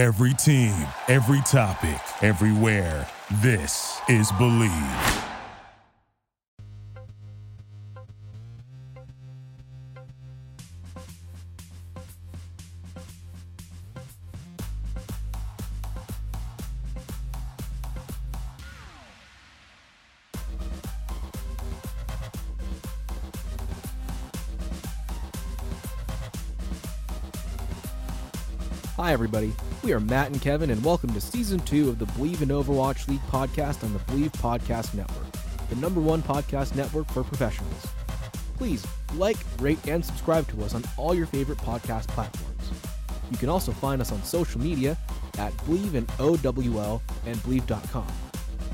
Every team, every topic, everywhere. This is Believe. Hi, everybody. We are Matt and Kevin, and welcome to season two of the Believe in Overwatch League podcast on the Believe Podcast Network, the number one podcast network for professionals. Please like, rate, and subscribe to us on all your favorite podcast platforms. You can also find us on social media at Believe in OWL and Believe.com.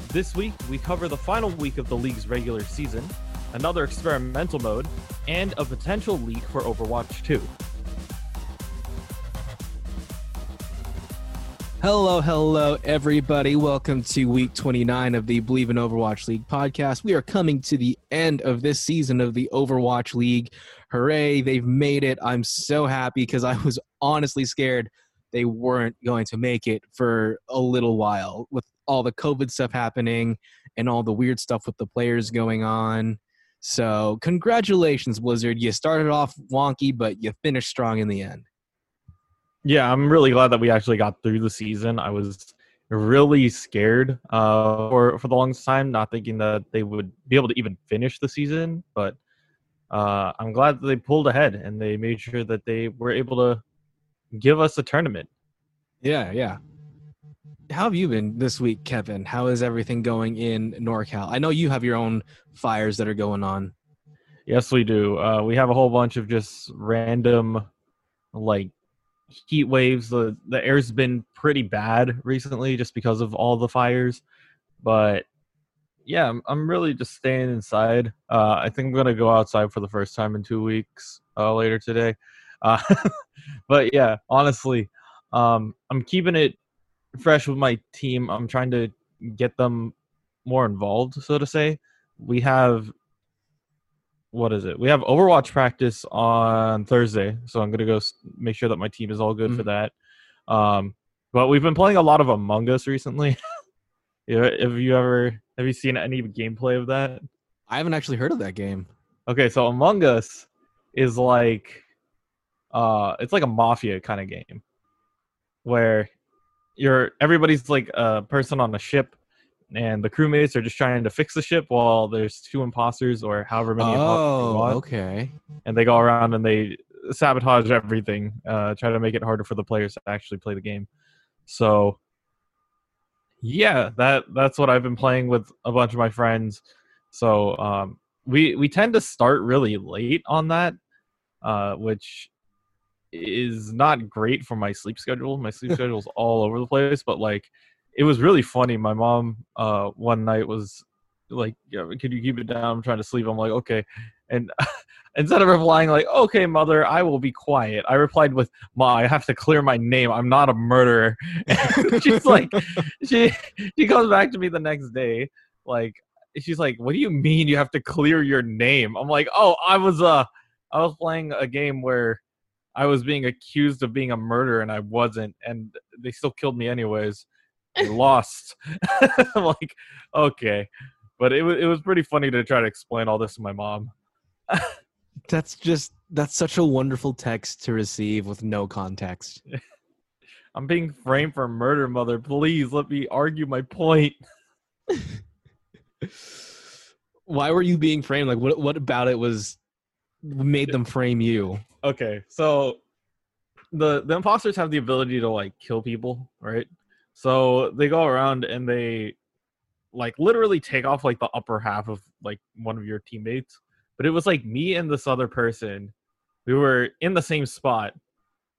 This week, we cover the final week of the league's regular season, another experimental mode, and a potential leak for Overwatch 2. Hello, hello, everybody. Welcome to week 29 of the Believe in Overwatch League podcast. We are coming to the end of this season of the Overwatch League. Hooray, they've made it. I'm so happy because I was honestly scared they weren't going to make it for a little while with all the COVID stuff happening and all the weird stuff with the players going on. So, congratulations, Blizzard. You started off wonky, but you finished strong in the end. Yeah, I'm really glad that we actually got through the season. I was really scared uh, for for the longest time, not thinking that they would be able to even finish the season. But uh, I'm glad that they pulled ahead and they made sure that they were able to give us a tournament. Yeah, yeah. How have you been this week, Kevin? How is everything going in NorCal? I know you have your own fires that are going on. Yes, we do. Uh, we have a whole bunch of just random, like heat waves. The the air's been pretty bad recently just because of all the fires. But yeah, I'm, I'm really just staying inside. Uh, I think I'm gonna go outside for the first time in two weeks uh, later today. Uh, but yeah, honestly, um, I'm keeping it fresh with my team. I'm trying to get them more involved, so to say. We have what is it? We have Overwatch practice on Thursday, so I'm gonna go make sure that my team is all good mm-hmm. for that. Um, but we've been playing a lot of Among Us recently. have you ever have you seen any gameplay of that? I haven't actually heard of that game. Okay, so Among Us is like uh it's like a mafia kind of game where you're everybody's like a person on a ship and the crewmates are just trying to fix the ship while there's two imposters or however many. Oh, okay. And they go around and they sabotage everything, uh, try to make it harder for the players to actually play the game. So, yeah, that that's what I've been playing with a bunch of my friends. So um, we we tend to start really late on that, uh, which is not great for my sleep schedule. My sleep schedule is all over the place, but like it was really funny. My mom uh, one night was like, yeah, "Can you keep it down? I'm trying to sleep." I'm like, "Okay," and instead of replying like, "Okay, mother, I will be quiet," I replied with, "Ma, I have to clear my name. I'm not a murderer." She's like, she she comes back to me the next day, like she's like, "What do you mean you have to clear your name?" I'm like, "Oh, I was uh, I was playing a game where." I was being accused of being a murderer and I wasn't, and they still killed me anyways lost. like, okay. But it was it was pretty funny to try to explain all this to my mom. that's just that's such a wonderful text to receive with no context. I'm being framed for murder, mother. Please let me argue my point. Why were you being framed? Like what what about it was made them frame you? Okay. So the the imposters have the ability to like kill people, right? So they go around and they like literally take off like the upper half of like one of your teammates. But it was like me and this other person. We were in the same spot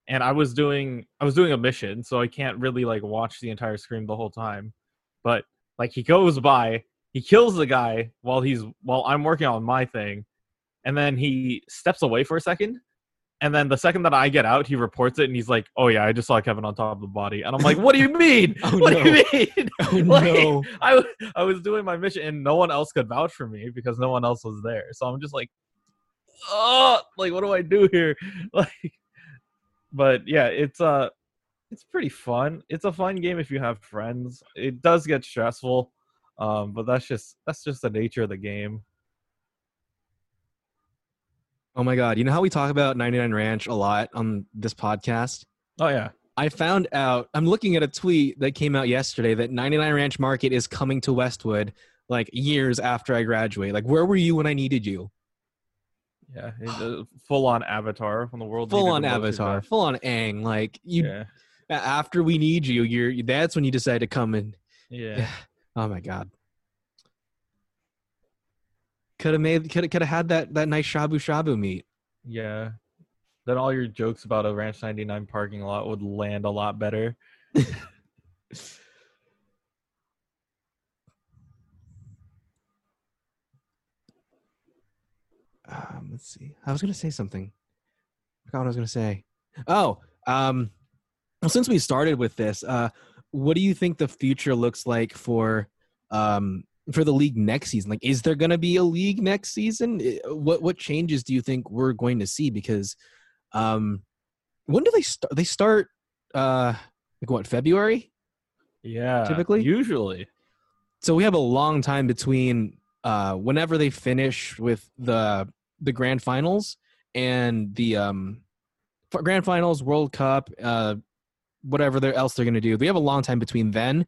and I was doing I was doing a mission, so I can't really like watch the entire screen the whole time. But like he goes by, he kills the guy while he's while I'm working on my thing, and then he steps away for a second, and then the second that I get out, he reports it and he's like, "Oh yeah, I just saw Kevin on top of the body." And I'm like, "What do you mean? oh, what no. do you mean?" Oh, like, no. I I was doing my mission and no one else could vouch for me because no one else was there. So I'm just like, "Oh, like what do I do here?" Like, but yeah, it's uh, it's pretty fun. It's a fun game if you have friends. It does get stressful, um, but that's just that's just the nature of the game. Oh my god! You know how we talk about 99 Ranch a lot on this podcast? Oh yeah, I found out. I'm looking at a tweet that came out yesterday that 99 Ranch Market is coming to Westwood like years after I graduate. Like, where were you when I needed you? yeah. A uh, full on Avatar from the world. Full on Avatar, full on Aang. Like you, Yeah, after we need you, you're that's when you decide to come and. yeah. Oh my god. Could have made could have could have had that that nice shabu shabu meat. Yeah. Then all your jokes about a Ranch 99 parking lot would land a lot better. Um, let's see. I was gonna say something. I forgot what I was gonna say. Oh, um, well, since we started with this, uh, what do you think the future looks like for um for the league next season? Like, is there gonna be a league next season? What what changes do you think we're going to see? Because, um, when do they start? They start uh like what February? Yeah. Typically? Usually. so we have a long time between uh whenever they finish with the the grand finals and the um grand finals world cup uh whatever else they're going to do we have a long time between then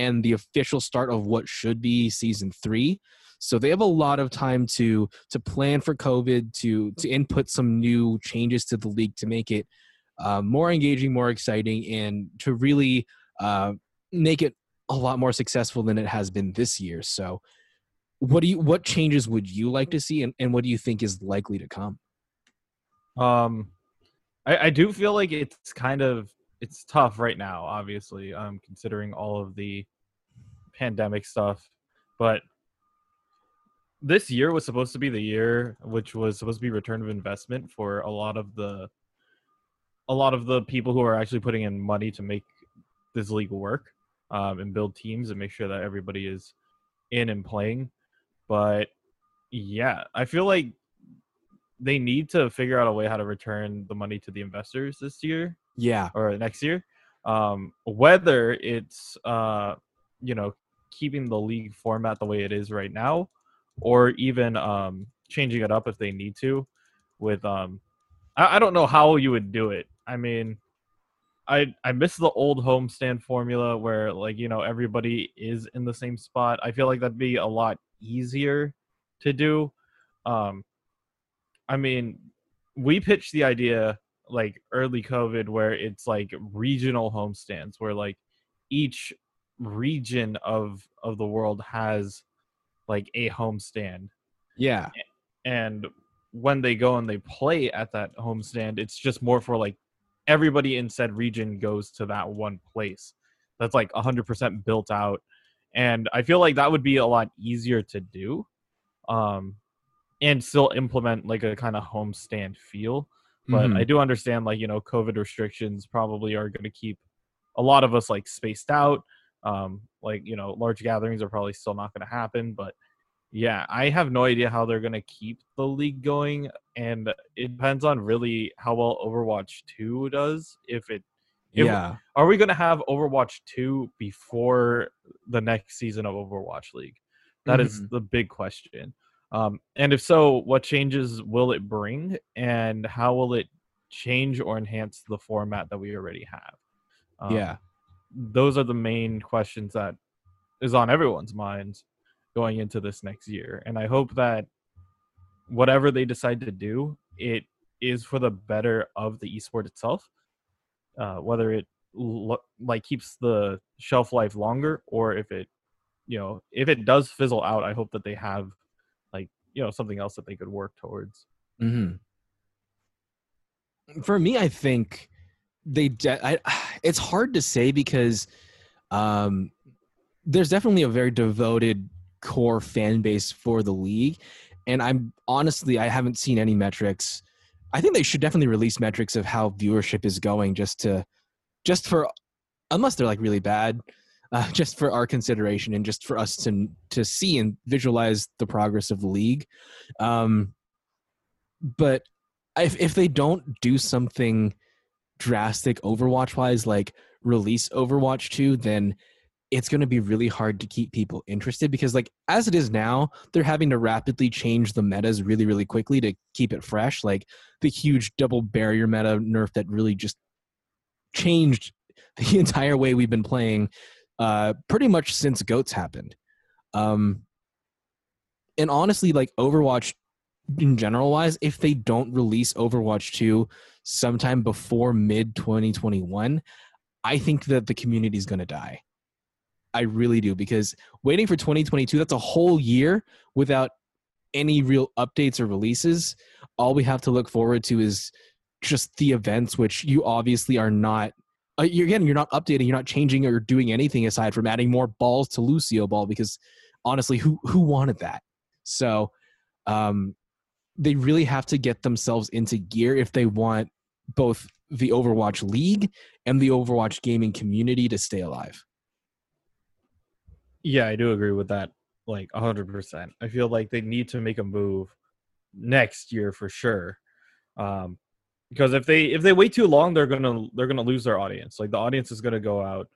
and the official start of what should be season three so they have a lot of time to to plan for covid to to input some new changes to the league to make it uh, more engaging more exciting and to really uh, make it a lot more successful than it has been this year. So what do you what changes would you like to see and, and what do you think is likely to come? Um, I, I do feel like it's kind of it's tough right now. Obviously, um, considering all of the pandemic stuff, but this year was supposed to be the year which was supposed to be return of investment for a lot of the a lot of the people who are actually putting in money to make this league work um, and build teams and make sure that everybody is in and playing but yeah i feel like they need to figure out a way how to return the money to the investors this year Yeah. or next year. Um, whether it's uh, you know keeping the league format the way it is right now, or even um, changing it up if they need to. With um, I, I don't know how you would do it. I mean, I I miss the old homestand formula where like you know everybody is in the same spot. I feel like that'd be a lot easier to do. Um, I mean, we pitched the idea like early COVID where it's like regional homestands where like each region of of the world has like a homestand Yeah. and when they go and they play at that homestand it's just more for like everybody in said region goes to that one place that's like 100% built out and i feel like that would be a lot easier to do um and still implement like a kind of homestand feel. But Mhm. i do understand like you know covid restrictions probably are going to keep a lot of us like spaced out. Um like you know large gatherings are probably still not going to happen but yeah i have no idea how they're going to keep the league going and it depends on really how well overwatch 2 does if it if- yeah. are we going to have overwatch 2 before the next season of overwatch league? That is the big question um, and if so what changes will it bring and how will it change or enhance the format that we already have Um, yeah. those are the main questions that is on everyone's minds going into this next year and i hope that whatever they decide to do it is for the better of the esport itself uh, whether it lo- like keeps the shelf life longer or if it you know if it does fizzle out i hope that they have you know something else that they could work towards hmm For me, I think they. De- I, it's hard to say because um, there's definitely a very devoted core fan base for the league, and I'm honestly I haven't seen any metrics. I think they should definitely release metrics of how viewership is going, just to, just for, unless they're like really bad, uh, just for our consideration and just for us to to see and visualize the progress of the league. Um, but if if they don't do something drastic Overwatch wise, like release Overwatch 2, then it's going to be really hard to keep people interested because like as it is now they're having to rapidly change the metas really really quickly to keep it fresh like the huge double barrier meta nerf that really just changed the entire way we've been playing uh pretty much since goats happened um and honestly like overwatch in general wise if they don't release overwatch 2 sometime before mid 2021 i think that the community is going to die I really do because waiting for 2022, that's a whole year without any real updates or releases. All we have to look forward to is just the events, which you obviously are not. Uh, you're, again, you're not updating, you're not changing or doing anything aside from adding more balls to Lucio Ball because honestly, who who wanted that? So, um, they really have to get themselves into gear if they want both the Overwatch League and the Overwatch gaming community to stay alive. Yeah, I do agree with that. Like hundred percent. I feel like they need to make a move next year for sure. Um, because if they if they wait too long, they're gonna they're gonna lose their audience. Like the audience is gonna go out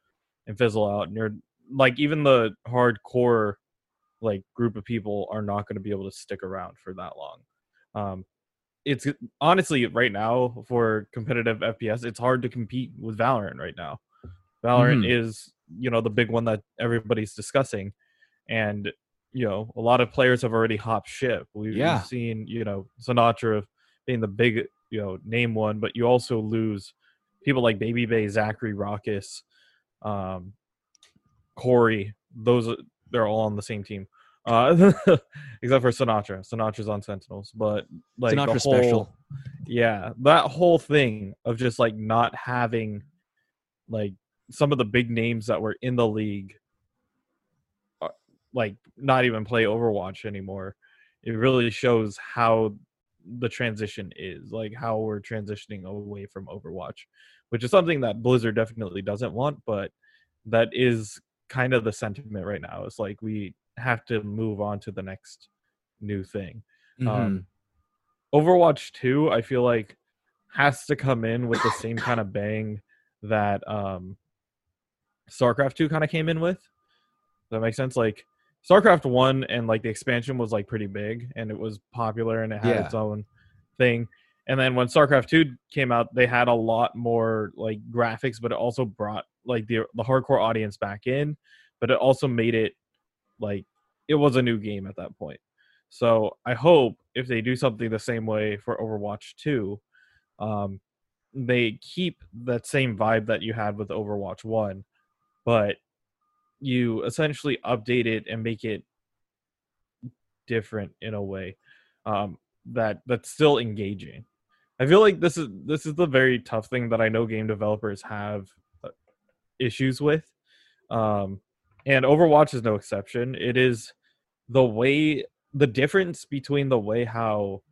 and fizzle out, and you're like even the hardcore like group of people are not going to be able to stick around for that long. Um, it's honestly right now for competitive FPS, it's hard to compete with Valorant right now. Valorant mm-hmm. is you know the big one that everybody's discussing and you know a lot of players have already hopped ship we've, yeah. seen you know sinatraa being the big you know name one but you also lose people like babybay zachary Rawkus um corey those they're all on the same team uh except for Sinatraa. Sinatraa's on sentinels but like sinatraa the whole, special yeah that whole thing of just like not having like some of the big names that were in the league uh, like not even play Overwatch anymore. It really shows how the transition is, like how we're transitioning away from Overwatch, which is something that Blizzard definitely doesn't want, but that is kind of the sentiment right now. It's like we have to move on to the next new thing. Mm-hmm. Um, Overwatch 2, I feel like has to come in with the same kind of bang that um StarCraft 2 kind of came in with. Does that make sense? Like StarCraft 1 and like the expansion was like pretty big and it was popular and it had yeah. its own thing. And then when StarCraft 2 came out, they had a lot more like graphics, but it also brought like the the hardcore audience back in, but it also made it like it was a new game at that point. So I hope if they do something the same way for Overwatch 2, um, they keep that same vibe that you had with Overwatch 1 but you essentially update it and make it different in a way um, that that's still engaging. I feel like this is this is the very tough thing that I know game developers have uh, issues with, um, and Overwatch is no exception. It is the way the difference between the way how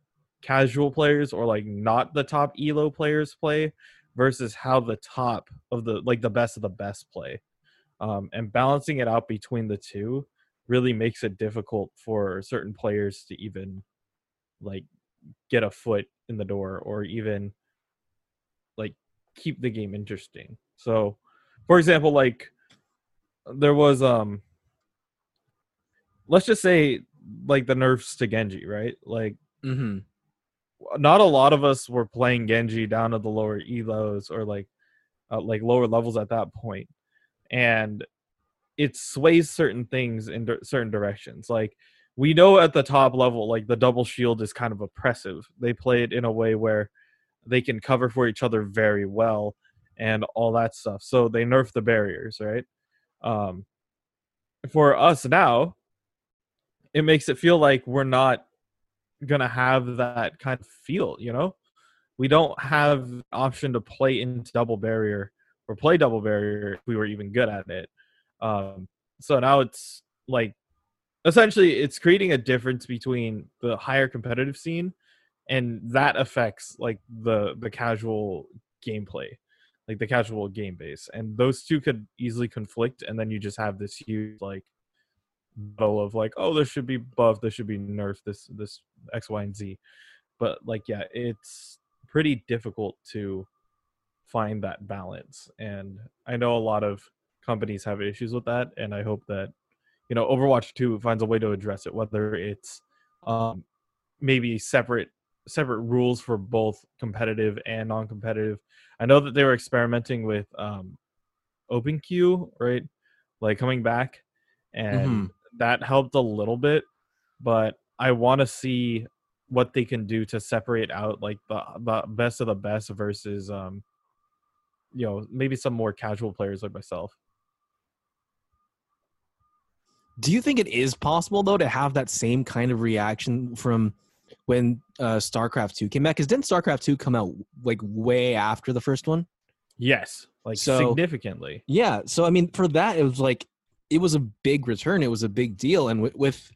casual players or like not the top elo players play versus how the top of the like the best of the best play um, and balancing it out between the two really makes it difficult for certain players to even like get a foot in the door or even like keep the game interesting. So for example like there was um let's just say like the nerfs to genji right? Like mm-hmm. not a lot of us were playing genji down to the lower elos or like uh, like lower levels at that point and it sways certain things in certain directions. Like we know at the top level, like the double shield is kind of oppressive. They play it in a way where they can cover for each other very well and all that stuff. So they nerf the barriers, right? Um, for us now, it makes it feel like we're not gonna have that kind of feel, you know? We don't have option to play into double barrier or play double barrier if we were even good at it. Um, so now it's like essentially it's creating a difference between the higher competitive scene and that affects like the the casual gameplay like the casual game base and those two could easily conflict and then you just have this huge like battle of like oh this should be buff this should be nerf this this x y and z but like yeah it's pretty difficult to find that balance. And I know a lot of companies have issues with that, and I hope that you know Overwatch 2 finds a way to address it, whether it's um, maybe separate separate rules for both competitive and non-competitive. I know that they were experimenting with um, open queue, right? Like coming back, and Mm-hmm. that helped a little bit. But I want to see what they can do to separate out like the the best of the best versus um, you know, maybe some more casual players like myself. Do you think it is possible though to have that same kind of reaction from when uh, StarCraft Two came back? Because didn't StarCraft Two come out like way after the first one? Yes, like So- significantly. Yeah. So I mean, for that, it was like it was a big return. It was a big deal, and with with,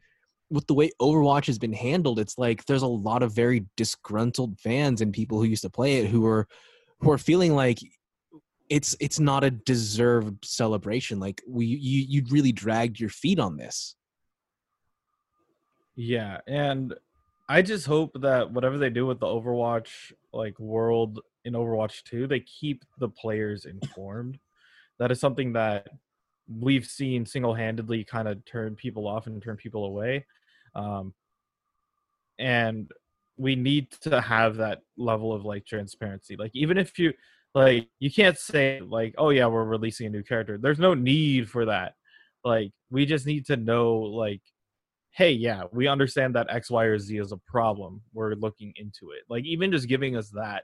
with the way Overwatch has been handled, it's like there's a lot of very disgruntled fans and people who used to play it who are who are feeling like it's it's not a deserved celebration. Like we you you really dragged your feet on this. Yeah, and I just hope that whatever they do with the Overwatch like world in Overwatch 2, they keep the players informed. that is something that we've seen single-handedly kind of turn people off and turn people away. Um, and we need to have that level of like transparency. Like even if you like you can't say like, "Oh yeah, we're releasing a new character." There's no need for that. Like we just need to know like hey, yeah, we understand that X, Y, or Z is a problem. We're looking into it. Like even just giving us that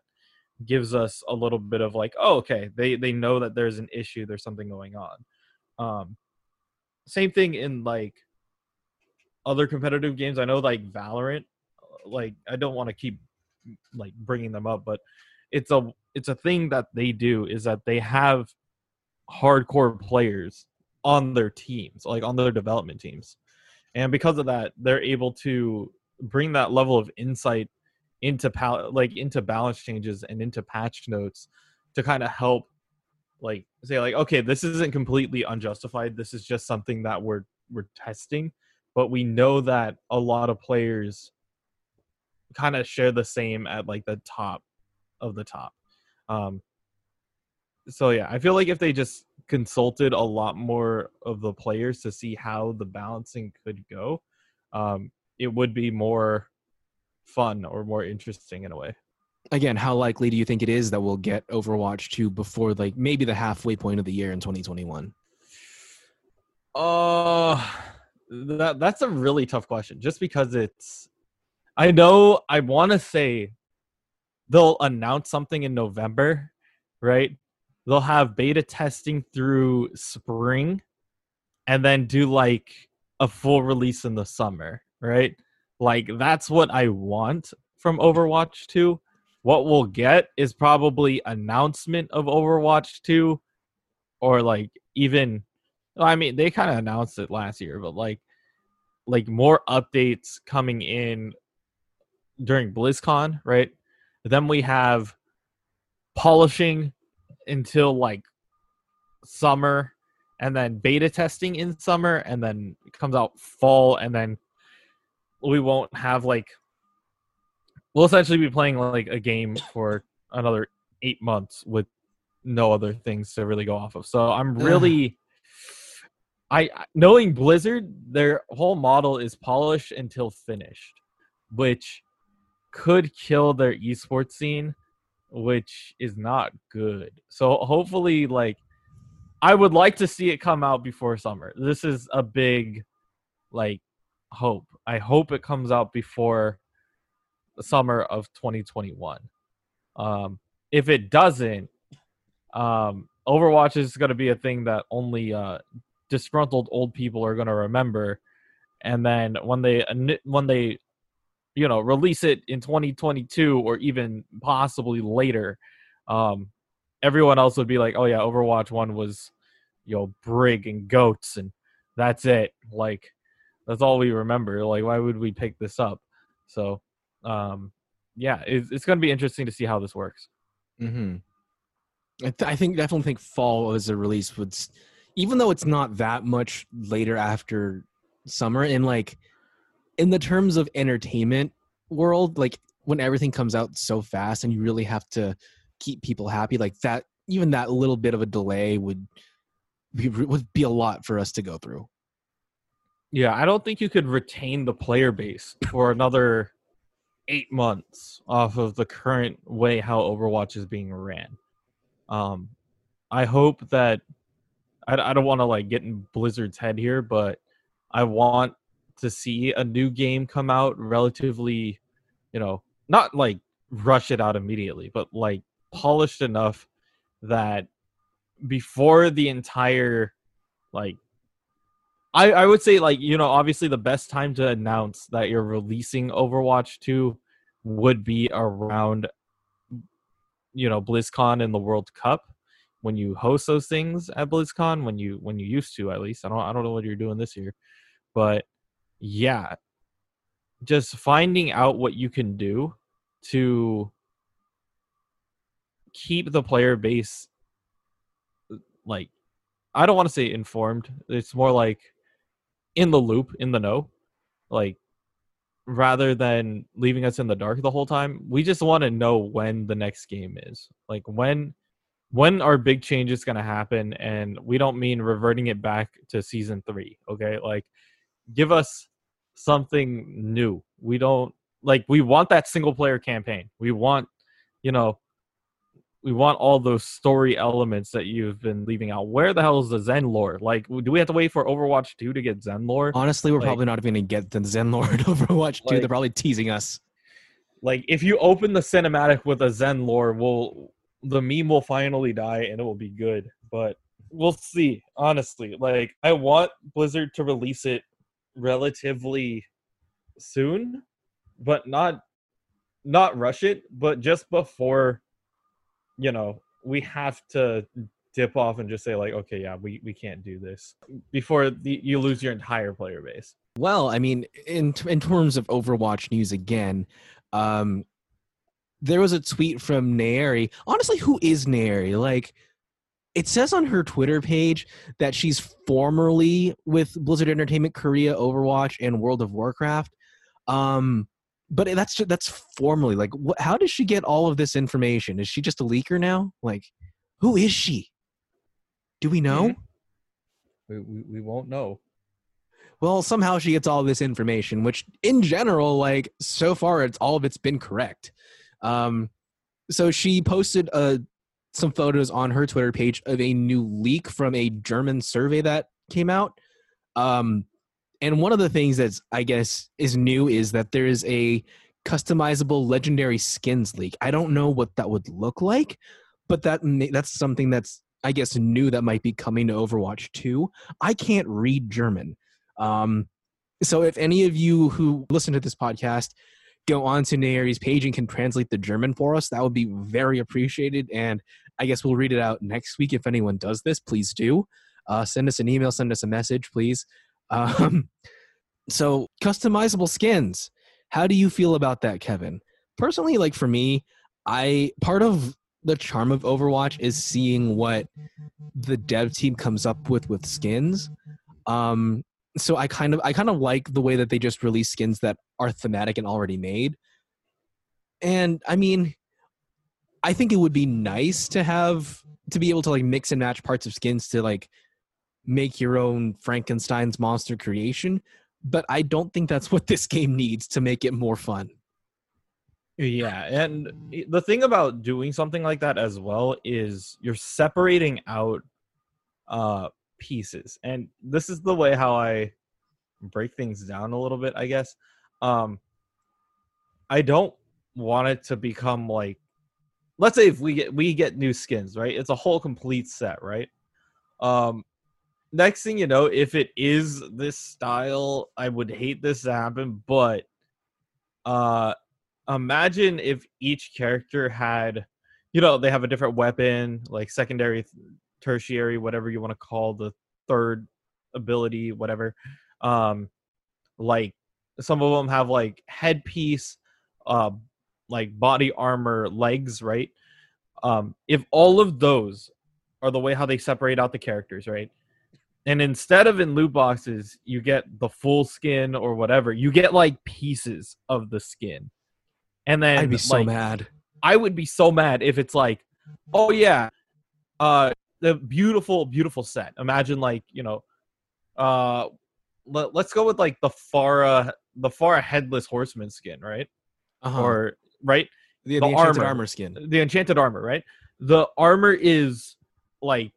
gives us a little bit of like, oh, okay, they they know that there's an issue, there's something going on. Um, same thing in like other competitive games. I know like Valorant, like I don't want to keep like bringing them up, but it's a it's a thing that they do is that they have hardcore players on their teams, like on their development teams. And because of that they're able to bring that level of insight into pal- like into balance changes and into patch notes to kind of help like say like okay this isn't completely unjustified. This is just something that we're we're testing. But we know that a lot of players kind of share the same at like the top of the top um so yeah i feel like if they just consulted a lot more of the players to see how the balancing could go um it would be more fun or more interesting in a way Again, how likely do you think it is that we'll get Overwatch 2 before like maybe the halfway point of the year in 2021? uh that that's a really tough question just because it's i know i want to say they'll announce something in november right? They'll have beta testing through spring and then do like a full release in the summer right? Like that's what i want from overwatch 2 what we'll get is probably announcement of overwatch 2 or like even I mean, they kind of announced it last year, but like, like more updates coming in during BlizzCon, right? Then we have polishing until like summer, and then beta testing in summer, and then it comes out fall, and then we won't have like we'll essentially be playing like a game for another eight months with no other things to really go off of. So I'm really I knowing Blizzard, their whole model is polished until finished, which could kill their esports scene, which is not good. So hopefully, like, I would like to see it come out before summer. This is a big, like, hope. I hope it comes out before the summer of 2021. Um, if it doesn't, um, Overwatch is going to be a thing that only uh, disgruntled old people are going to remember and then when they when they you know release it in 2022 or even possibly later um everyone else would be like oh yeah overwatch 1 was you know brig and goats and that's it like that's all we remember like why would we pick this up so um yeah it's, it's going to be interesting to see how this works Mm-hmm. I, th- I think definitely think fall as a release would, even though it's not that much later after summer. In like, in the terms of entertainment world, like when everything comes out so fast and you really have to keep people happy, like that, even that little bit of a delay would be, would be a lot for us to go through. Yeah, I don't think you could retain the player base for another eight months off of the current way how Overwatch is being ran. Um, I hope that I, I don't want to like get in Blizzard's head here, but I want to see a new game come out relatively, you know, not like rush it out immediately, but like polished enough that before the entire like I, I would say like you know obviously the best time to announce that you're releasing Overwatch 2 would be around you know BlizzCon and the World Cup when you host those things at BlizzCon when you when you used to at least. I don't I don't know what you're doing this year but yeah. Just finding out what you can do to keep the player base like I don't want to say informed. It's more like in the loop in the know. Like rather than leaving us in the dark the whole time we just want to know when the next game is. Like when when are big changes going to happen? And we don't mean reverting it back to season 3 okay? Like give us something new we don't like we want that single player campaign we want you know we want all those story elements that you've been leaving out. Where the hell is the Zen lore? Like, do we have to wait for Overwatch 2 to get Zen lore? Honestly, we're Like- probably not even going to get the Zen Lord Overwatch 2. Like- They're probably teasing us. Like, if you open the cinematic with a Zen lore, will the meme will finally die and it will be good. But we'll see. Honestly, like, I want Blizzard to release it relatively soon, but not not rush it, but just before you know we have to dip off and just say like okay yeah we, we can't do this before the, you lose your entire player base Well, I mean, in in terms of Overwatch news again, um, there was a tweet from Naeri. Honestly, who is Naeri? Like, it says on her Twitter page that she's formerly with Blizzard Entertainment Korea, Overwatch, and World of Warcraft. Um, but that's that's formally like, wh- how does she get all of this information? Is she just a leaker now? Like, who is she? Do we know? Mhm. we, we, we won't know well somehow she gets all this information which in general like so far it's all of it's been correct um so she posted uh some photos on her twitter page of a new leak from a german survey that came out. Um and one of the things that's i guess is new is that there is a customizable legendary skins leak. I don't know what that would look like but that that's something that's i guess new that might be coming to overwatch 2 i can't read german. Um, so if any of you who listen to this podcast go on to Naeri's page and can translate the German for us, that would be very appreciated. And I guess we'll read it out next week. If anyone does this, please do. Uh, send us an email, send us a message, please. Um, so customizable skins. How do you feel about that, Kevin? Personally, like for me, I part of the charm of Overwatch is seeing what the dev team comes up with with skins. Um, so I kind of I kind of like the way that they just release skins that are thematic and already made. And I mean, I think it would be nice to have to be able to like mix and match parts of skins to like make your own Frankenstein's monster creation, but I don't think that's what this game needs to make it more fun. Yeah, and the thing about doing something like that as well is you're separating out uh pieces. And this is the way how I break things down a little bit, I guess. Um I don't want it to become like let's say if we get we get new skins, right? It's a whole complete set, right? Um next thing you know, if it is this style, I would hate this to happen, but uh imagine if each character had you know they have a different weapon like secondary tertiary whatever you want to call the third ability whatever um like some of them have like headpiece uh like body armor legs right um if all of those are the way how they separate out the characters right and instead of in loot boxes you get the full skin or whatever you get like pieces of the skin and then I'd be so like, mad. I would be so mad if it's like Oh yeah, uh, the beautiful, beautiful set. Imagine like you know, uh, let, us go with like the Pharah, the Pharah headless horseman skin, right? Uh-huh. Or right, the, the, the enchanted armor. armor skin. the enchanted armor, right? The armor is like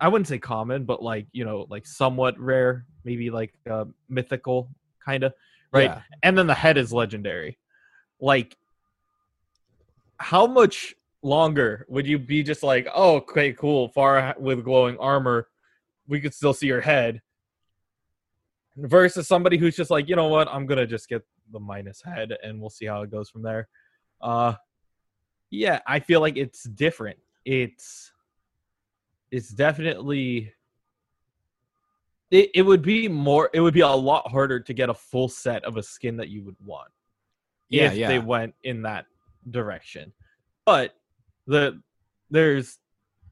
I wouldn't say common, but like you know, like somewhat rare, maybe like uh, mythical kind of, right? Yeah. And then the head is legendary. Like, how much longer would you be just like, oh, okay, cool, Pharah with glowing armor, we could still see your head, versus somebody who's just like, you know what, I'm gonna just get the minus head, and we'll see how it goes from there. Uh, yeah, I feel like it's different. It's it's definitely it, it would be more it would be a lot harder to get a full set of a skin that you would want Yeah, if yeah. they went in that direction but the there's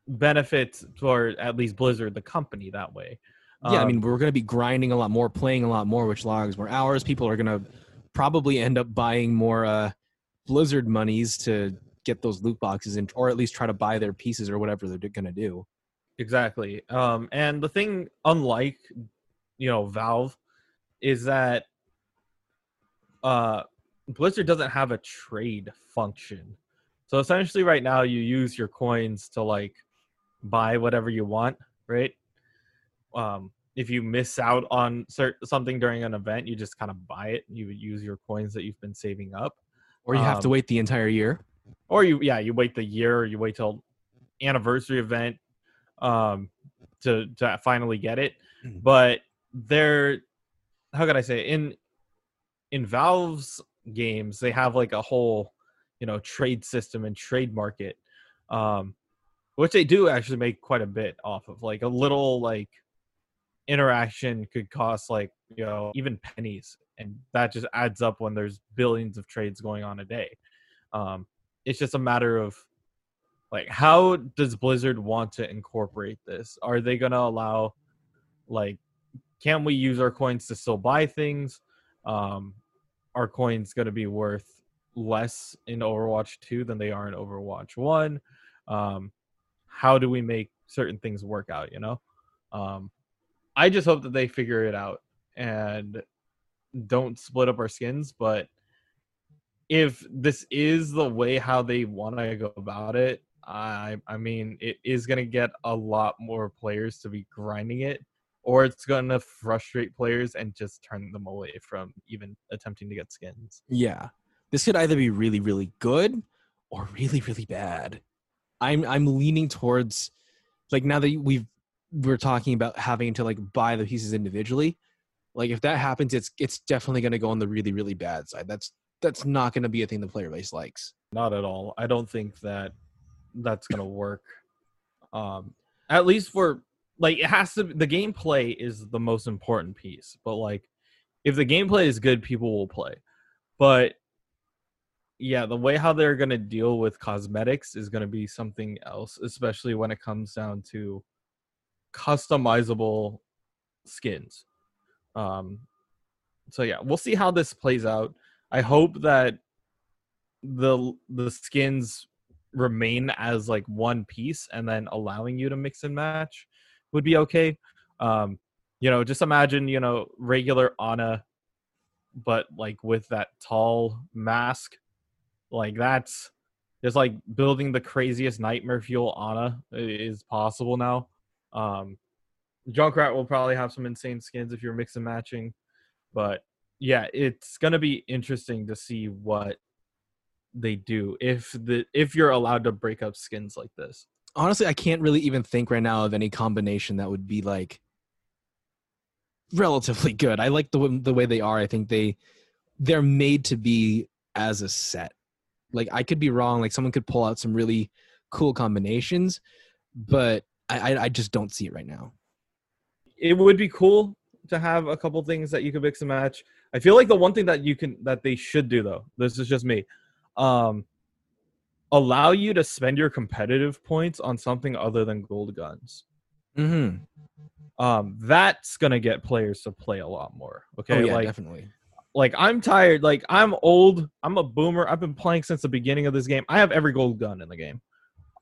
benefits for at least blizzard the company that way Yeah, I Um, mean, we're going to be grinding a lot more, playing a lot more, which logs more hours. People are going to probably end up buying more uh, Blizzard monies to get those loot boxes, in, or at least try to buy their pieces or whatever they're going to do. Exactly. Um, and the thing, unlike you know Valve, is that uh, Blizzard doesn't have a trade function. So essentially, right now, you use your coins to like buy whatever you want, right? Um, if you miss out on cert- something during an event, you just kind of buy it. You would use your coins that you've been saving up, Or you have to Um, wait the entire year. or you yeah you wait the year, or you wait till anniversary event um, to to finally get it. Mhm. But they're how can I say in in Valve's games they have like a whole you know trade system and trade market, um, which they do actually make quite a bit off of. Like a little like interaction could cost like you know even pennies, and that just adds up when there's billions of trades going on a day. Um, it's just a matter of like how does blizzard want to incorporate this? Are they going to allow like can we use our coins to still buy things? Um are coins going to be worth less in overwatch 2 than they are in overwatch 1 um how do we make certain things work out you know? Um i just hope that they figure it out and don't split up our skins but if this is the way how they want to go about it, I I mean it is gonna get a lot more players to be grinding it, or it's gonna frustrate players and just turn them away from even attempting to get skins. Yeah. This could either be really, really good or really, really bad. I'm I'm leaning towards like now that we've we're talking about having to like buy the pieces individually. Like if that happens, it's it's definitely gonna go on the really, really bad side. That's that's not gonna be a thing the player base likes. Not at all. I don't think that that's gonna work. Um, at least for like it has to. The gameplay is the most important piece, but like if the gameplay is good, people will play. But yeah, the way how they're gonna deal with cosmetics is gonna be something else, especially when it comes down to customizable skins. Um, so yeah, we'll see how this plays out. I hope that the the skins remain as like one piece and then allowing you to mix and match would be okay. Um, you know, just imagine, you know, regular Ana, but like with that tall mask. Like that's just like building the craziest nightmare fuel Ana is possible now. Um Junkrat will probably have some insane skins if you're mix and matching. But yeah, it's gonna be interesting to see what they do if the if you're allowed to break up skins like this. honestly, I can't really even think right now of any combination that would be like relatively good. I like the the way they are. I think they they're made to be as a set. Like I could be wrong. Like someone could pull out some really cool combinations, but I I, I just don't see it right now. It would be cool to have a couple things that you could mix and match. I feel like the one thing that you can that they should do though, this is just me, um, allow you to spend your competitive points on something other than gold guns. Mm-hmm. Um, that's gonna get players to play a lot more. Okay, oh yeah, like definitely. like I'm tired. Like I'm old. I'm a boomer. I've been playing since the beginning of this game. I have every gold gun in the game.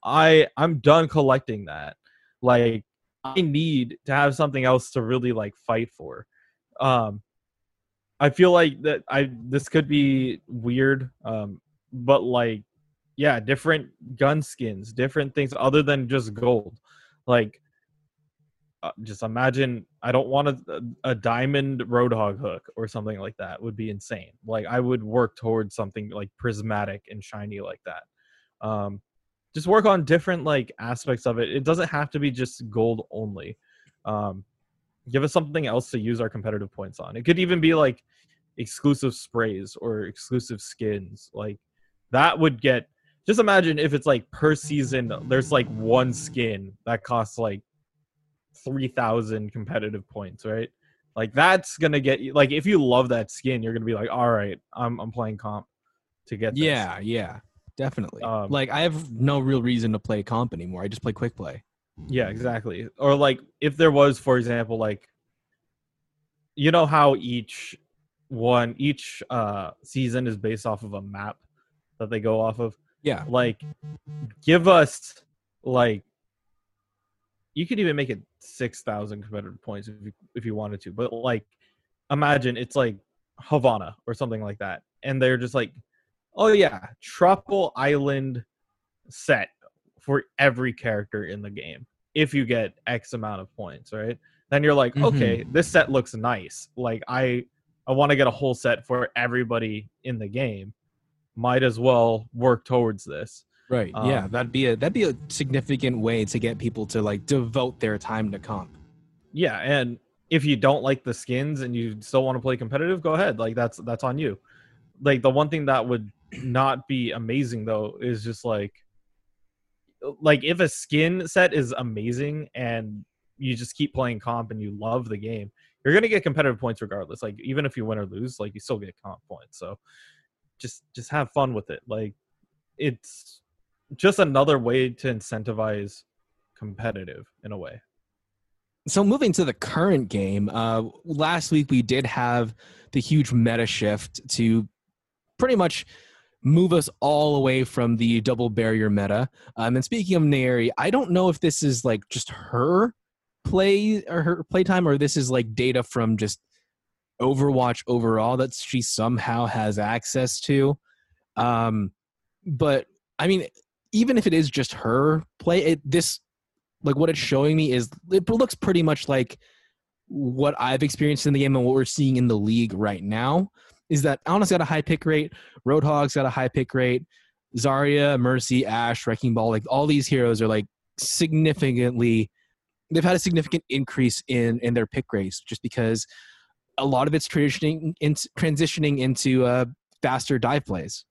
I I'm done collecting that. Like I need to have something else to really like fight for. Um I feel like that I this could be weird um but like yeah, different gun skins, different things other than just gold. Like uh, just imagine I don't want a, a diamond roadhog hook or something like that would be insane. Like I would work towards something like prismatic and shiny like that. Um, just work on different like aspects of it. It doesn't have to be just gold only. Um, give us something else to use our competitive points on. It could even be like exclusive sprays or exclusive skins. Like that would get. Just imagine if it's like per season, there's like one skin that costs like 3000 competitive points right like that's gonna get you like if you love that skin you're gonna be like all right i'm, I'm playing comp to get this. Yeah, yeah, definitely. Um, like I have no real reason to play comp anymore. I just play quick play. yeah exactly or like if there was for example like you know how each one each uh season is based off of a map that they go off of Yeah, like give us like you could even make it 6000 competitive points if you if you wanted to but like imagine it's like havana or something like that and they're just like oh yeah. Tropical island set for every character in the game if you get x amount of points right? Then you're like Mhm. okay this set looks nice. Like i i want to get a whole set for everybody in the game. Might as well work towards this. Right. yeah, Um, that'd be a that'd be a significant way to get people to like devote their time to comp. yeah and if you don't like the skins and you still want to play competitive go ahead. Like that's that's on you. Like the one thing that would not be amazing though is just like like if a skin set is amazing and you just keep playing comp and you love the game you're gonna get competitive points regardless. Like even if you win or lose like you still get comp points. So just just have fun with it. Like it's just another way to incentivize competitive in a way. So moving to the current game, uh, last week we did have the huge meta shift to pretty much move us all away from the double barrier meta. Um, and speaking of Neri, I don't know if this is like just her play or her playtime, or this is like data from just Overwatch overall that she somehow has access to. Um, but I mean, even if it is just her play, it this like what it's showing me is it looks pretty much like what I've experienced in the game and what we're seeing in the league right now is that Ana's got a high pick rate, Roadhog's got a high pick rate, Zarya, Mercy, Ashe, Wrecking Ball, like all these heroes are like significantly they've had a significant increase in in their pick rates just because a lot of it's transitioning into transitioning into uh faster dive plays.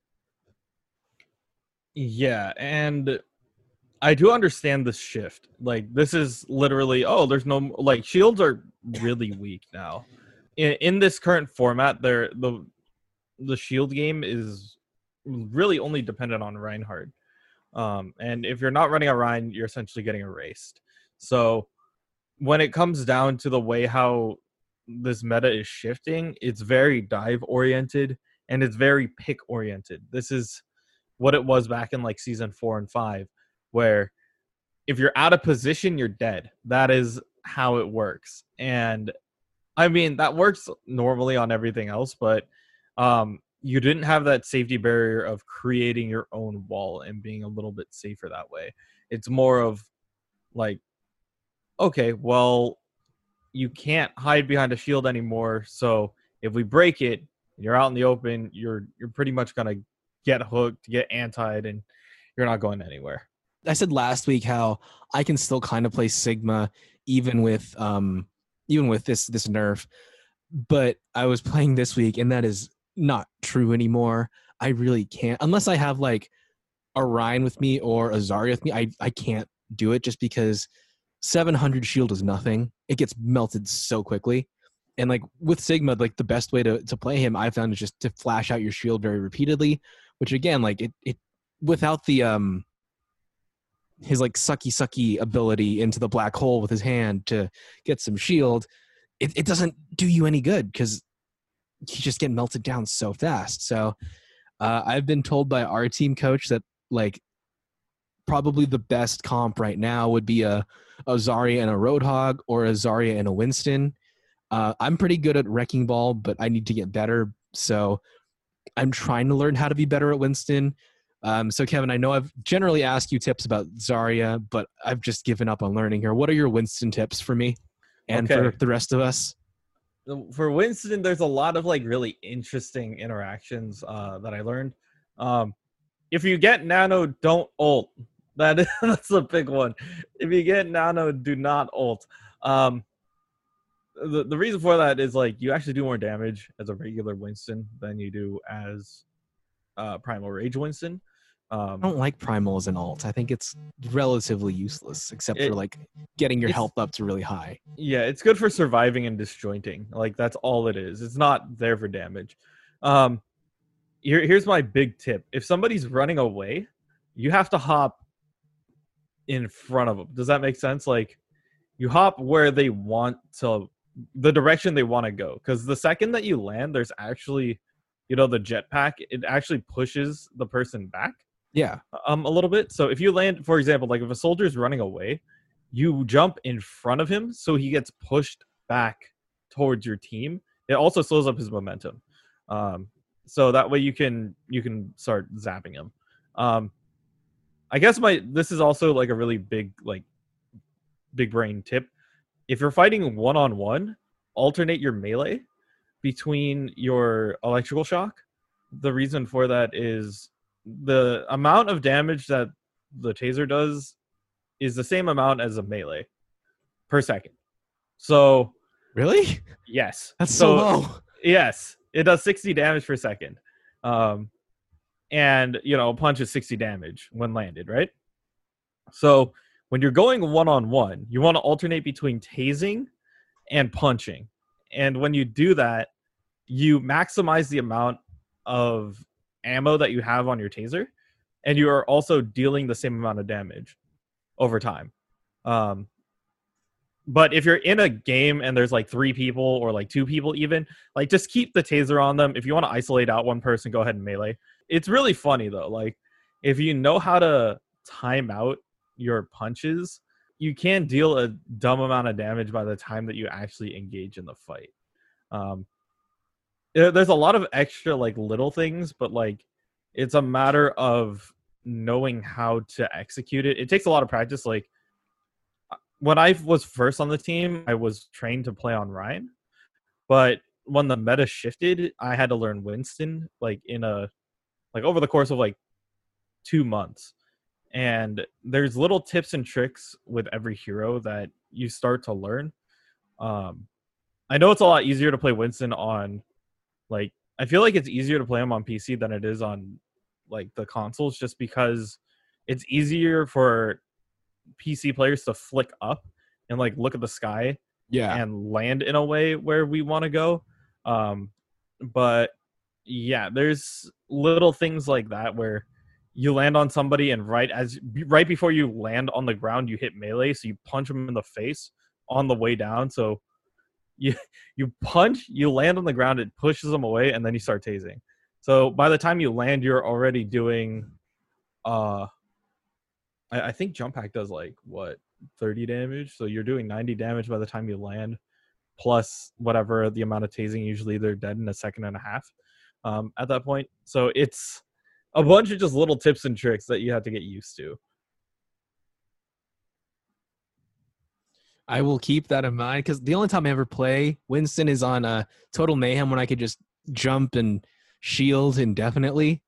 Yeah, and I do understand this shift. Like this is literally oh, there's no like shields are really weak now. In, in this current format, they're the the shield game is really only dependent on Reinhardt. Um, and if you're not running a Rein, you're essentially getting erased. So when it comes down to the way how this meta is shifting, it's very dive oriented and it's very pick oriented. This is what it was back in like season four and five, where if you're out of position, you're dead. That is how it works. And I mean, that works normally on everything else, but um, you didn't have that safety barrier of creating your own wall and being a little bit safer that way. It's more of like, okay, well, you can't hide behind a shield anymore. So if we break it, you're out in the open, you're you're pretty much gonna get hooked, get antied, and you're not going anywhere. I said last week how I can still kind of play Sigma even with um even with this this nerf, but I was playing this week and that is not true anymore. I really can't unless I have like a Rein with me or a Zarya with me. I I can't do it just because 700 shield is nothing. It gets melted so quickly. And like with Sigma, like the best way to, to play him, I found is just to flash out your shield very repeatedly, which again, like it, it without the um his like sucky sucky ability into the black hole with his hand to get some shield, it, it doesn't do you any good because you just get melted down so fast. So uh, I've been told by our team coach that like probably the best comp right now would be a, a Zarya and a Roadhog or a Zarya and a Winston. Uh, I'm pretty good at Wrecking Ball, but I need to get better. So I'm trying to learn how to be better at Winston. Um, so, Kevin, I know I've generally asked you tips about Zarya, but I've just given up on learning here. What are your Winston tips for me and Okay. for the rest of us? For Winston, there's a lot of like really interesting interactions uh, that I learned. Um, if you get nano, don't ult. That is, that's a big one. If you get nano, do not ult. Um, the the reason for that is like you actually do more damage as a regular Winston than you do as uh, Primal Rage Winston. I Um, don't like Primal as an alt. I think it's relatively useless, except It- for like getting your health up to really high. Yeah, it's good for surviving and disjointing. Like that's all it is. It's not there for damage. Um here, here's my big tip. If somebody's running away, you have to hop in front of them. Does that make sense? Like you hop where they want to the direction they want to go cuz the second that you land there's actually you know the jetpack it actually pushes the person back Yeah. um a little bit. So if you land, for example, like if a soldier's running away, you jump in front of him so he gets pushed back towards your team. It also slows up his momentum. Um, so that way you can you can start zapping him. Um, I guess my this is also like a really big like big brain tip. If you're fighting one on one, alternate your melee between your electrical shock. The reason for that is the amount of damage that the taser does is the same amount as a melee per second. So Really? yes, That's so, low. Yes, it does 60 damage per second. Um, and you know, a punch is 60 damage when landed, right? So when you're going one on one, you want to alternate between tasing and punching. And when you do that, you maximize the amount of ammo that you have on your taser, and you are also dealing the same amount of damage over time. Um, but if you're in a game and there's like three people or like two people even like just keep the taser on them. If you want to isolate out one person go ahead and melee. It's really funny though. Like if you know how to time out your punches you can deal a dumb amount of damage by the time that you actually engage in the fight. Um there's a lot of extra like little things but like it's a matter of knowing how to execute it it takes a lot of practice like when I was first on the team, I was trained to play on Rein, but when the meta shifted, I had to learn Winston like in a like over the course of like two months. And there's little tips and tricks with every hero that you start to learn. Um, I know it's a lot easier to play Winston on like I feel like it's easier to play them on PC than it is on like the consoles just because it's easier for PC players to flick up and like look at the sky Yeah. and land in a way where we want to go. Um, but yeah, there's little things like that where you land on somebody and right as right before you land on the ground, you hit melee, so you punch them in the face on the way down. So you you punch, you land on the ground, it pushes them away, and then you start tasing. So by the time you land, you're already doing uh I, I think jump pack does like what 30 damage? So you're doing 90 damage by the time you land plus whatever the amount of tasing usually they're dead in a second and a half um, at that point. So it's a bunch of just little tips and tricks that you have to get used to I will keep that in mind because the only time I ever play Winston is on uh, Total Mayhem when I could just jump and shield indefinitely.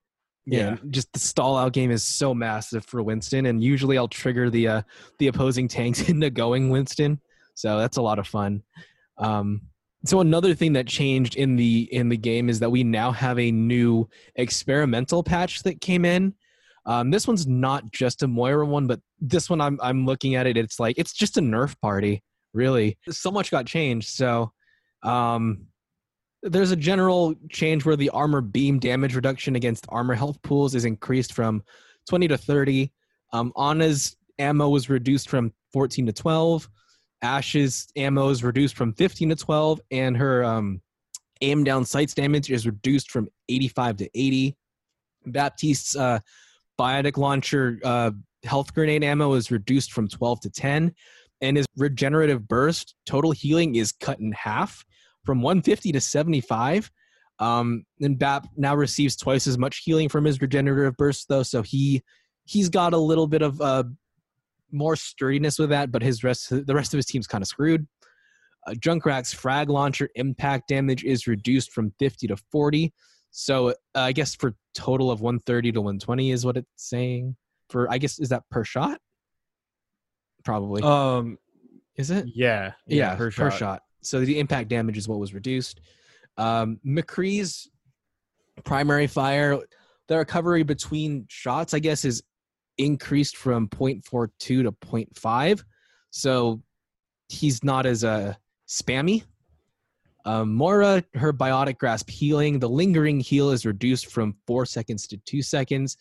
Yeah. And just the stall out game is so massive for Winston, and usually I'll trigger the uh, the opposing tanks into going Winston. So that's a lot of fun. Um, so another thing that changed in the in the game is that we now have a new experimental patch that came in. Um, this one's not just a Moira one, but this one I'm I'm looking at it. It's like it's just a Nerf party, really. So much got changed. So um, there's a general change where the armor beam damage reduction against armor health pools is increased from 20 to 30. Um, Ana's ammo was reduced from 14 to 12. Ashe's ammo is reduced from 15 to 12, and her um, aim down sights damage is reduced from 85 to 80. Baptiste's uh, biotic launcher uh, health grenade ammo is reduced from 12 to 10, and his regenerative burst total healing is cut in half from 150 to 75. Um, and Bap now receives twice as much healing from his regenerative burst, though, so he he's got a little bit of uh, more sturdiness with that, but his rest the rest of his team's kind of screwed. Uh, Junkrat's frag launcher impact damage is reduced from 50 to 40. So uh, I guess for total of 130 to 120 is what it's saying. For I guess is that per shot? Probably. Um, is it? yeah, Yeah, per shot. So the impact damage is what was reduced. Um, McCree's primary fire, the recovery between shots, I guess, is increased from 0.42 to 0.5. So he's not as uh, spammy. Um, Moira, her biotic grasp healing, the lingering heal is reduced from four seconds to two seconds.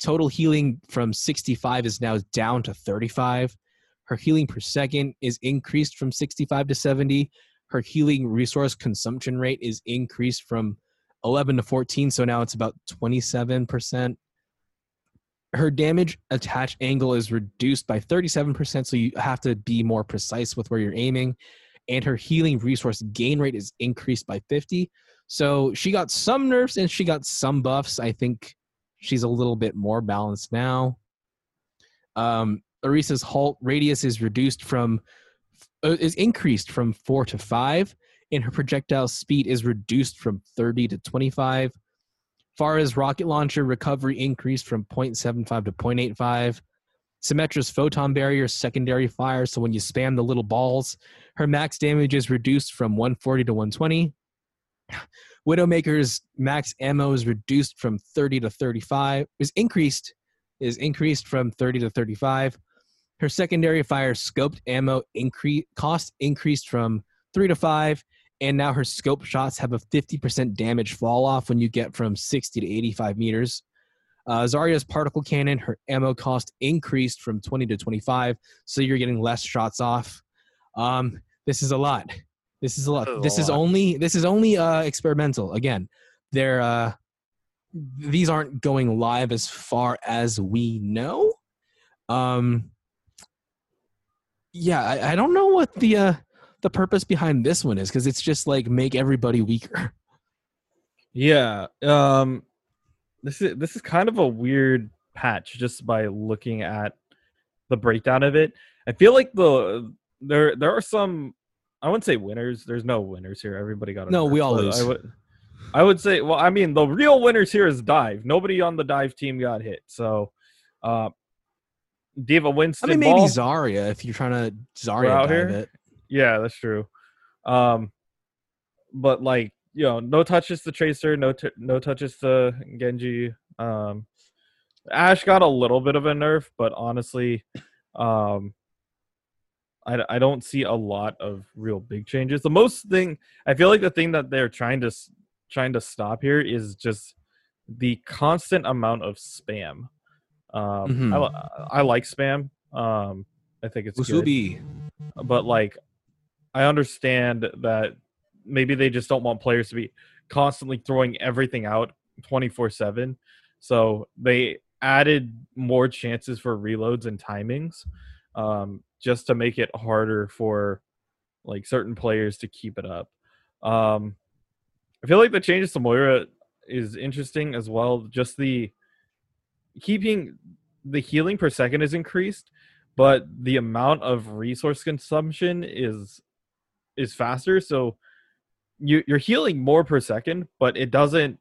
Total healing from 65 is now down to 35. Her healing per second is increased from 65 to 70. Her healing resource consumption rate is increased from 11 to 14, so now it's about 27%. Her damage attach angle is reduced by 37%, so you have to be more precise with where you're aiming. And her healing resource gain rate is increased by 50. So she got some nerfs and she got some buffs. I think she's a little bit more balanced now. Um, Orisa's halt radius is reduced from uh, is increased from four to five, and her projectile speed is reduced from 30 to 25. Pharah's rocket launcher recovery increased from 0.75 to 0.85. Symmetra's photon barrier secondary fire, so when you spam the little balls, her max damage is reduced from 140 to 120. Widowmaker's max ammo is reduced from 30 to 35. Is increased is increased from 30 to 35. Her secondary fire scoped ammo increase cost increased from three to five, and now her scope shots have a 50% damage fall off when you get from 60 to 85 meters. Uh, Zarya's particle cannon, her ammo cost increased from 20 to 25, so you're getting less shots off. Um, this is a lot. This is a lot. This is This is lot. only this is only uh, experimental. Again, they're uh, these aren't going live as far as we know. Um, yeah, I, I don't know what the uh, the purpose behind this one is because it's just like make everybody weaker. Yeah. Um this is this is kind of a weird patch just by looking at the breakdown of it. I feel like the there there are some I wouldn't say winners. There's no winners here. Everybody got a No, we all lose. I would I would say well, I mean the real winners here is dive. Nobody on the dive team got hit. So uh D.Va I mean, maybe Ball- Zarya if you're trying to Zarya out here? it. Yeah, that's true. Um, but like you know, no touches to Tracer, no t- no touches to Genji. Um, Ashe got a little bit of a nerf, but honestly, um, I I don't see a lot of real big changes. The most thing I feel like the thing that they're trying to trying to stop here is just the constant amount of spam. Um, I, Mhm. li- I like spam. Um, I think it's good Musubi. but like I understand that maybe they just don't want players to be constantly throwing everything out 24/7. So they added more chances for reloads and timings um, just to make it harder for like certain players to keep it up. Um, I feel like the changes to Moira is interesting as well. Just the keeping the healing per second is increased, but the amount of resource consumption is is faster. So you you're healing more per second, but it doesn't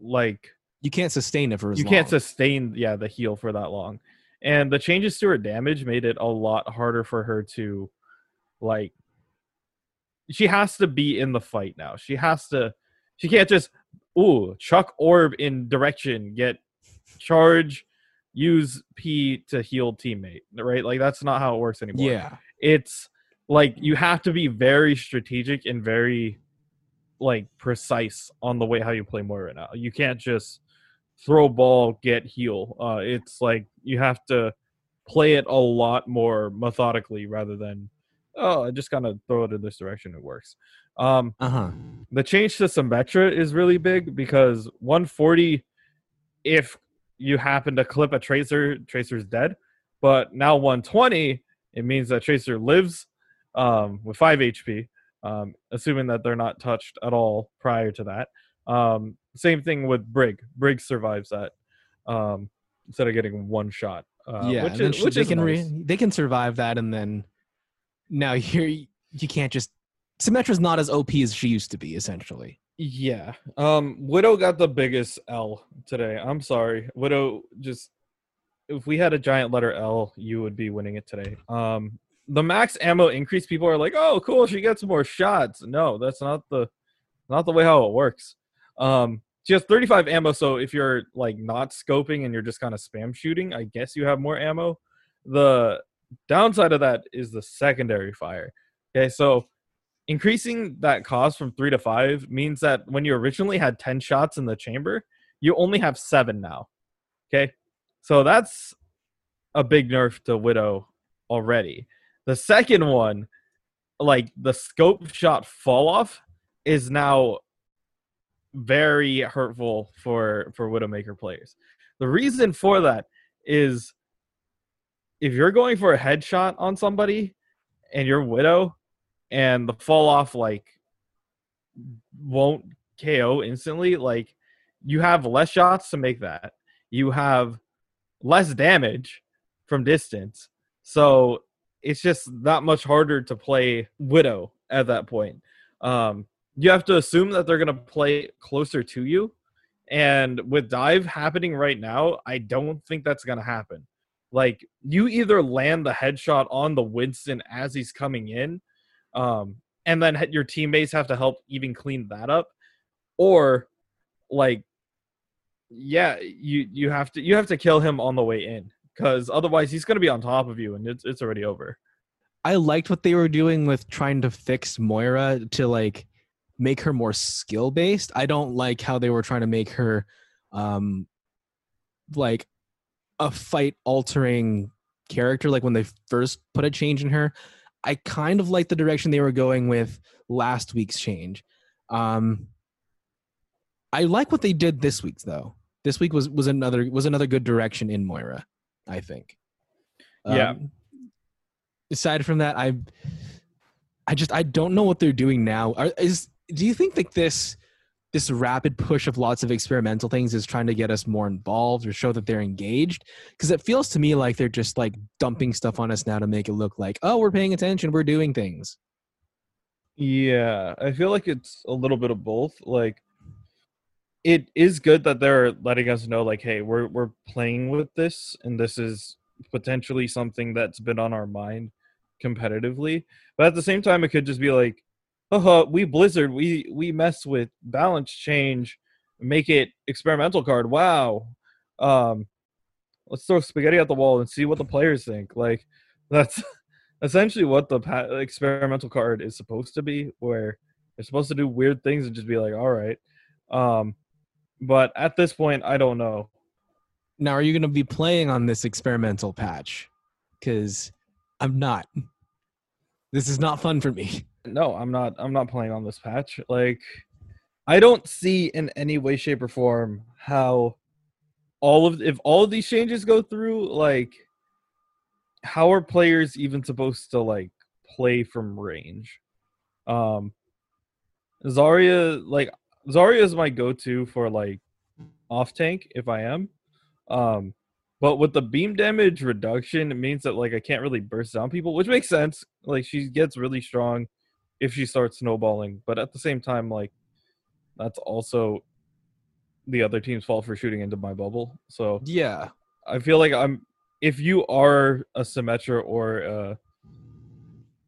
like You can't sustain it for as you long. can't sustain yeah the heal for that long. And the changes to her damage made it a lot harder for her to like she has to be in the fight now. She has to she can't just ooh chuck orb in direction, get charge, use P to heal teammate, right? Like that's not how it works anymore. Yeah. It's like you have to be very strategic and very like precise on the way how you play Moira now. You can't just throw ball, get heal. Uh, it's like you have to play it a lot more methodically rather than oh, I just kind of throw it in this direction. It works. Um, Uh huh. the change to Symmetra is really big because 140, if you happen to clip a tracer, tracer's dead. But now 120, it means that tracer lives um, with five HP, um, assuming that they're not touched at all prior to that. Um, same thing with Brig. Brig survives that um, instead of getting one shot. Uh, yeah, which is, which they can nice. re- they can survive that, and then now you're you can't just Symmetra's not as OP as she used to be, essentially. Yeah. Um Widow got the biggest L today. I'm sorry. Widow just if we had a giant letter L, you would be winning it today. Um the max ammo increase people are like, "Oh, cool, she gets more shots." No, that's not the not the way how it works. Um she has 35 ammo, so if you're like not scoping and you're just kind of spam shooting, I guess you have more ammo. The downside of that is the secondary fire. Okay, so increasing that cost from three to five means that when you originally had 10 shots in the chamber, you only have seven now. Okay. So that's a big nerf to Widow already. The second one, like the scope shot fall off, is now very hurtful for for Widowmaker players. The reason for that is if you're going for a headshot on somebody and you're Widow, and the fall off like won't KO instantly, like you have less shots to make that. You have less damage from distance. So it's just that much harder to play Widow at that point. Um, you have to assume that they're going to play closer to you. And with dive happening right now, I don't think that's going to happen. Like you either land the headshot on the Winston as he's coming in, um, and then your teammates have to help even clean that up, or like, yeah, you you have to you have to kill him on the way in because otherwise he's going to be on top of you and it's it's already over. I liked what they were doing with trying to fix Moira to like make her more skill based. I don't like how they were trying to make her um like a fight altering character like when they first put a change in her. I kind of like the direction they were going with last week's change. Um I like what they did this week though. This week was was another was another good direction in Moira, I think. Yeah. Um, aside from that, I I just I don't know what they're doing now. Are, is do you think that this this rapid push of lots of experimental things is trying to get us more involved or show that they're engaged? Because it feels to me like they're just like dumping stuff on us now to make it look like oh we're paying attention, we're doing things. Yeah, I feel like it's a little bit of both. Like it is good that they're letting us know like hey, we're we're playing with this and this is potentially something that's been on our mind competitively. But at the same time it could just be like, "Uh-huh, we Blizzard, we we mess with balance change, make it experimental card. Wow. Um let's throw spaghetti at the wall and see what the players think." Like that's essentially what the pa- experimental card is supposed to be where they're supposed to do weird things and just be like all right um but at this point i don't know Now, are you going to be playing on this experimental patch? Because I'm not. This is not fun for me. no i'm not i'm not playing on this patch like i don't see in any way shape or form how all of if all of these changes go through like how are players even supposed to like play from range um zarya like zarya is my go-to for like off tank if i am um but with the beam damage reduction it means that like i can't really burst down people which makes sense like she gets really strong if she starts snowballing but at the same time like that's also the other team's fault for shooting into my bubble so Yeah. I feel like I'm if you are a Symmetra or a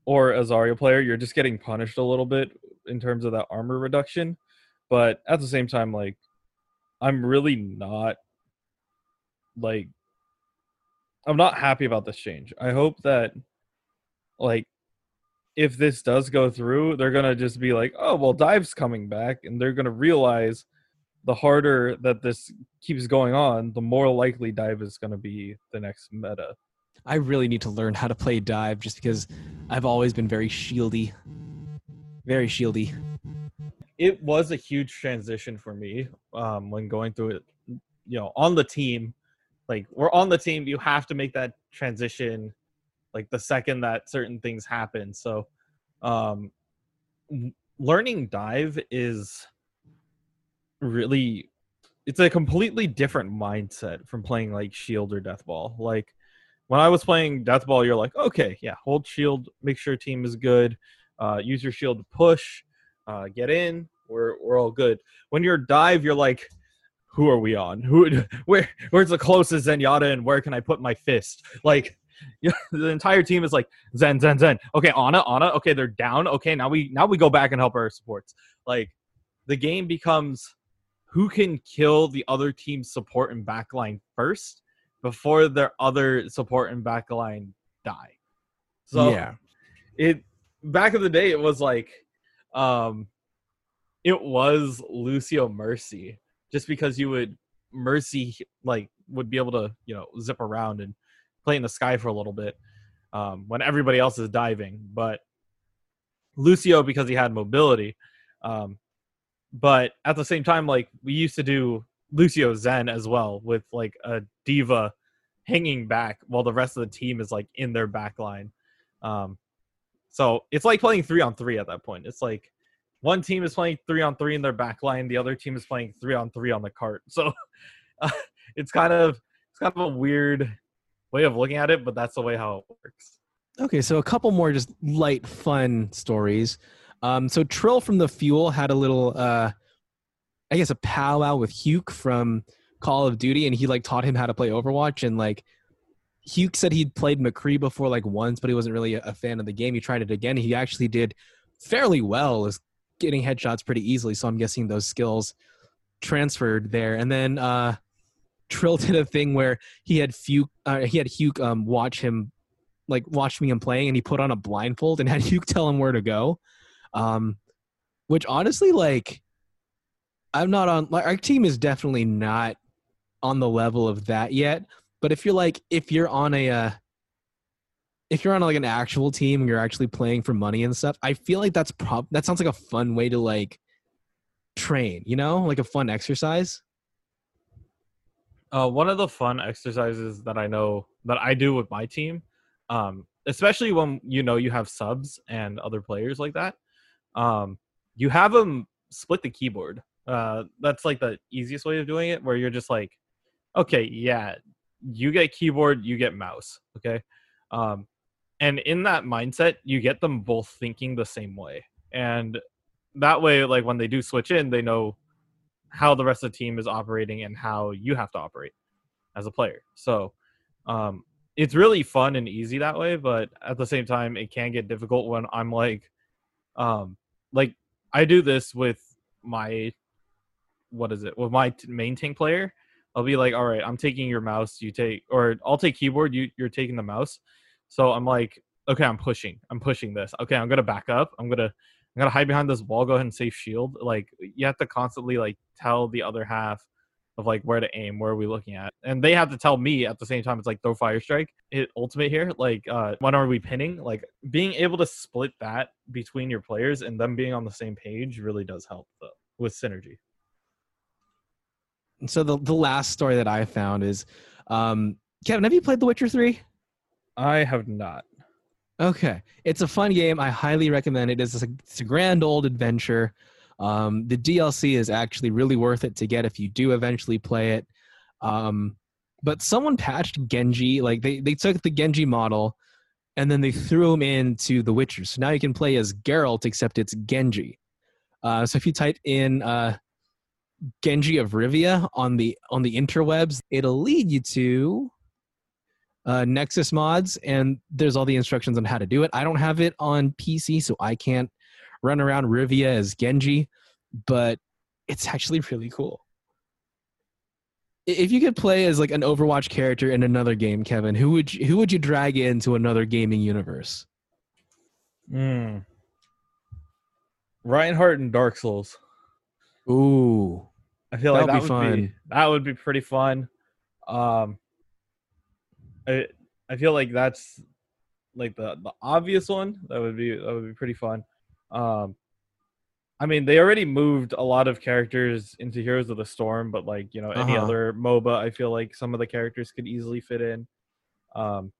or a Zarya player, you're just getting punished a little bit in terms of that armor reduction. But at the same time, like I'm really not like I'm not happy about this change. I hope that like if this does go through, they're gonna just be like, oh well dive's coming back and they're gonna realize the harder that this keeps going on, the more likely dive is to be the next meta. I really need to learn how to play dive just because I've always been very shieldy. Very shieldy. It was a huge transition for me um, when going through it, you know, on the team like we're on the team. You have to make that transition, like the second that certain things happen. So, um, learning dive is really it's a completely different mindset from playing like shield or deathball like when i was playing deathball you're like okay yeah hold shield make sure team is good uh, use your shield to push uh, get in we're, we're all good when you're dive you're like who are we on who where where's the closest zenyatta and where can i put my fist like the entire team is like Zen, Zen, Zen. Okay, Ana, Ana. Okay, they're down. Okay, now we now we go back and help our supports. Like the game becomes who can kill the other team's support and backline first before their other support and backline die. So yeah, it back in the day it was like, um, it was Lucio Mercy just because you would Mercy like would be able to you know zip around and play in the sky for a little bit um, when everybody else is diving. But Lucio, because he had mobility, um, but at the same time, like we used to do Lucio Zen as well with like a D.Va hanging back while the rest of the team is like in their back line. Um, so it's like playing three on three at that point. It's like one team is playing three on three in their back line, the other team is playing three on three on the cart. So uh, it's kind of it's kind of a weird way of looking at it, but that's the way how it works. Okay, so a couple more just light, fun stories. Um, so Trill from the Fuel had a little, uh, I guess, a powwow with Huke from Call of Duty, and he like taught him how to play Overwatch. And like, Huke said he'd played McCree before like once, but he wasn't really a, fan of the game. He tried it again. He actually did fairly well, is getting headshots pretty easily. So I'm guessing those skills transferred there. And then uh, Trill did a thing where he had Huke, uh, he had Hugh um, watch him, like watch me him playing, and he put on a blindfold and had Hugh tell him where to go. Um, which honestly, like, I'm not on. Like, our team is definitely not on the level of that yet. But if you're like, if you're on a, uh, if you're on like an actual team and you're actually playing for money and stuff, I feel like that's prob that sounds like a fun way to like train. You know, like a fun exercise. Uh, one of the fun exercises that I know that I do with my team, um, especially when you know you have subs and other players like that, um, you have them split the keyboard. Uh, that's like the easiest way of doing it, where you're just like, okay, yeah, you get keyboard, you get mouse, okay, um, and in that mindset, you get them both thinking the same way, and that way, like when they do switch in, they know how the rest of the team is operating and how you have to operate as a player. So um, it's really fun and easy that way, but at the same time, it can get difficult when I'm like, um, like I do this with my what is it with my main tank player. I'll be like, all right, I'm taking your mouse, you take, or I'll take keyboard, you you're taking the mouse. So I'm like, okay, I'm pushing, I'm pushing this. Okay, I'm gonna back up. I'm gonna I'm gonna hide behind this wall, go ahead and save shield. Like you have to constantly like tell the other half of like where to aim, where are we looking at, and they have to tell me at the same time. It's like throw fire strike, hit ultimate here. Like uh, when are we pinning? Like being able to split that between your players and them being on the same page really does help though with synergy. So the the last story that I found is, um, Kevin, have you played The Witcher Three? I have not. Okay, it's a fun game. I highly recommend it. It's a, it's a grand old adventure. Um, the DLC is actually really worth it to get if you do eventually play it. Um, but someone patched Genji, like they they took the Genji model and then they threw him into The Witcher. So now you can play as Geralt, except it's Genji. Uh, so if you type in uh, Genji of Rivia on the on the interwebs, it'll lead you to uh, Nexus mods, and there's all the instructions on how to do it. I don't have it on PC, so I can't run around Rivia as Genji, but it's actually really cool. If you could play as like an Overwatch character in another game, Kevin, who would you, who would you drag into another gaming universe? Hmm. Reinhardt and Dark Souls. Ooh, I feel like that would be fun. Be, that would be pretty fun. Um, I I feel like that's like the the obvious one. That would be that would be pretty fun. Um, I mean, they already moved a lot of characters into Heroes of the Storm, but like you know, any Uh-huh. other MOBA, I feel like some of the characters could easily fit in. Um,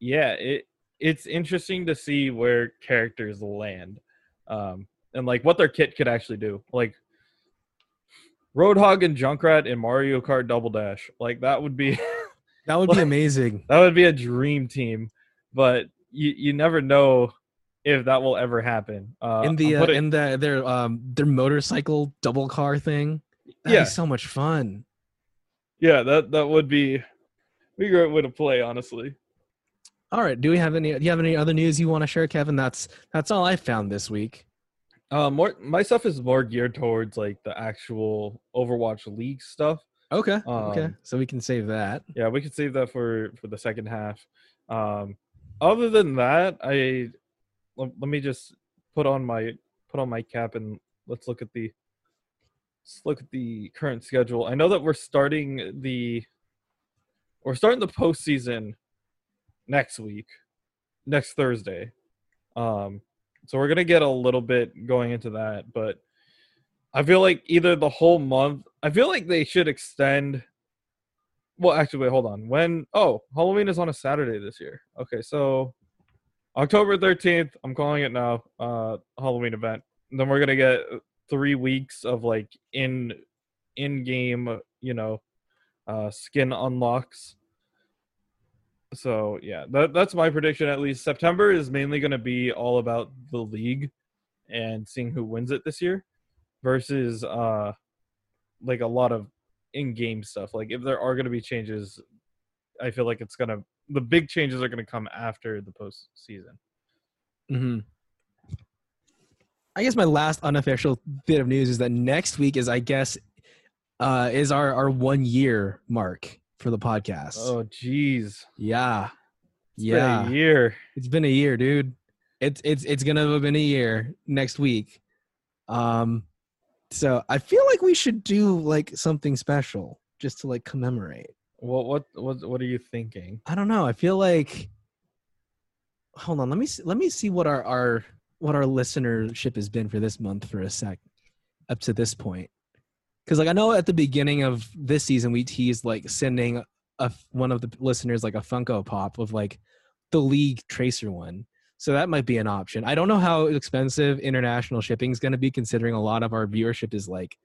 yeah, it it's interesting to see where characters land, um, and like what their kit could actually do. Like Roadhog and Junkrat in Mario Kart Double Dash, like that would be That would be amazing. that would be a dream team, but you you never know if that will ever happen. Uh, in the uh, putting- in the their um their motorcycle double car thing. That'd Yeah. be so much fun. yeah, that that would be be a great way to play, honestly. All right. Do we have any? Do you have any other news you want to share, Kevin? That's that's all I found this week. Uh, more my stuff is more geared towards like the actual Overwatch League stuff. Okay. okay. Um, So we can save that. Yeah, we can save that for for the second half. Um, other than that, I let, let me just put on my put on my cap and let's look at the let's look at the current schedule. I know that we're starting the we're starting the postseason next week, next Thursday. Um, so we're gonna get a little bit going into that, but I feel like either the whole month. I feel like they should extend. Well, actually, wait, hold on. When? Oh, Halloween is on a Saturday this year. Okay, so October thirteenth. I'm calling it now. Uh, Halloween event. Then we're gonna get three weeks of like in in game, you know, uh, skin unlocks. So yeah, that that's my prediction. At least September is mainly going to be all about the league and seeing who wins it this year, versus uh, like a lot of in-game stuff. Like if there are going to be changes, I feel like it's gonna the big changes are going to come after the postseason. hmm I guess my last unofficial bit of news is that next week is, I guess, uh, is our our one year mark for the podcast. Oh, jeez, yeah, It's yeah. been a year. It's been a year, dude. It's it's it's gonna have been a year next week. Um, so I feel like we should do like something special just to like commemorate. What what what what are you thinking? I don't know. I feel like. Hold on. Let me see, let me see what our our what our listenership has been for this month for a sec, up to this point. Because like I know at the beginning of this season we teased like sending a one of the listeners like a Funko Pop of like the League Tracer one. So that might be an option. I don't know how expensive international shipping is going to be, considering a lot of our viewership is like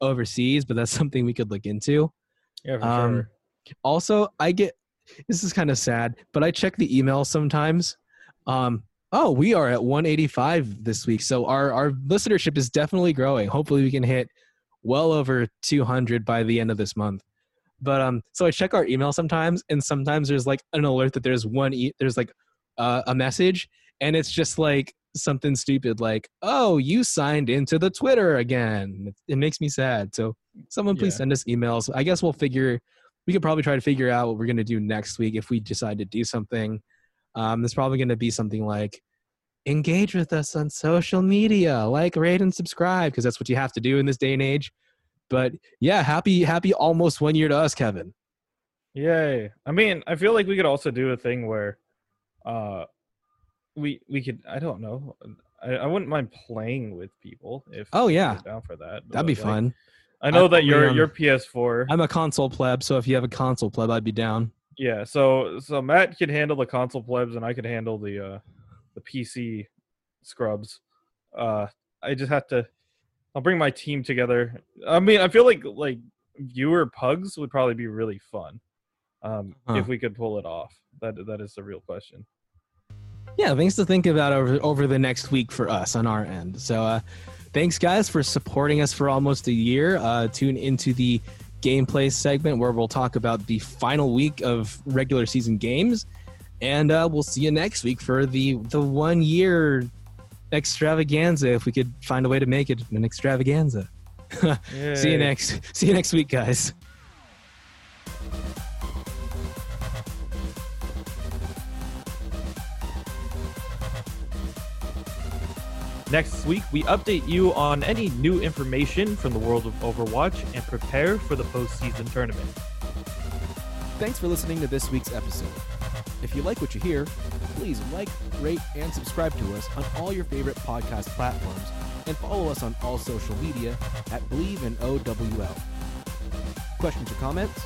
overseas. But that's something we could look into. Yeah, for Um, sure. Also, I get this is kind of sad, but I check the email sometimes. Um, oh, we are at 185 this week, so our our listenership is definitely growing. Hopefully, we can hit well over 200 by the end of this month. But um, so I check our email sometimes, and sometimes there's like an alert that there's one e- there's like uh, a message, and it's just like something stupid like, "Oh, you signed into the Twitter again." It, it makes me sad. So someone please Yeah. send us emails. I guess we'll figure we could probably try to figure out what we're going to do next week if we decide to do something. Um, there's probably going to be something like engage with us on social media, like, rate, and subscribe, because that's what you have to do in this day and age. But yeah, happy, happy almost one year to us, Kevin. Yay! I mean, I feel like we could also do a thing where, uh, we we could. I don't know. I, I wouldn't mind playing with people if. Oh, yeah. down for that. That'd be like, fun. I know I- that I your mean, your PS4. I'm a console pleb, so if you have a console pleb, I'd be down. Yeah, so so Matt could handle the console plebs, and I could handle the uh the PC scrubs. Uh, I just have to. I'll bring my team together. I mean, I feel like like viewer pugs would probably be really fun, um, Huh. if we could pull it off. That that is the real question. yeah things to think about over over the next week for us on our end so uh thanks guys for supporting us for almost a year uh tune into the gameplay segment where we'll talk about the final week of regular season games and uh we'll see you next week for the the one year extravaganza if we could find a way to make it an extravaganza see you next see you next week guys Next week, we update you on any new information from the world of Overwatch and prepare for the postseason tournament. Thanks for listening to this week's episode. If you like what you hear, please like, rate, and subscribe to us on all your favorite podcast platforms and follow us on all social media at Believe in OWL. Questions or comments?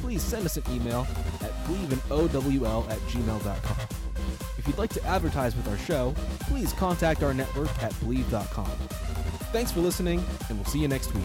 Please send us an email at believeinowl at gmail.com. If you'd like to advertise with our show, please contact our network at believe.com. Thanks for listening, and we'll see you next week.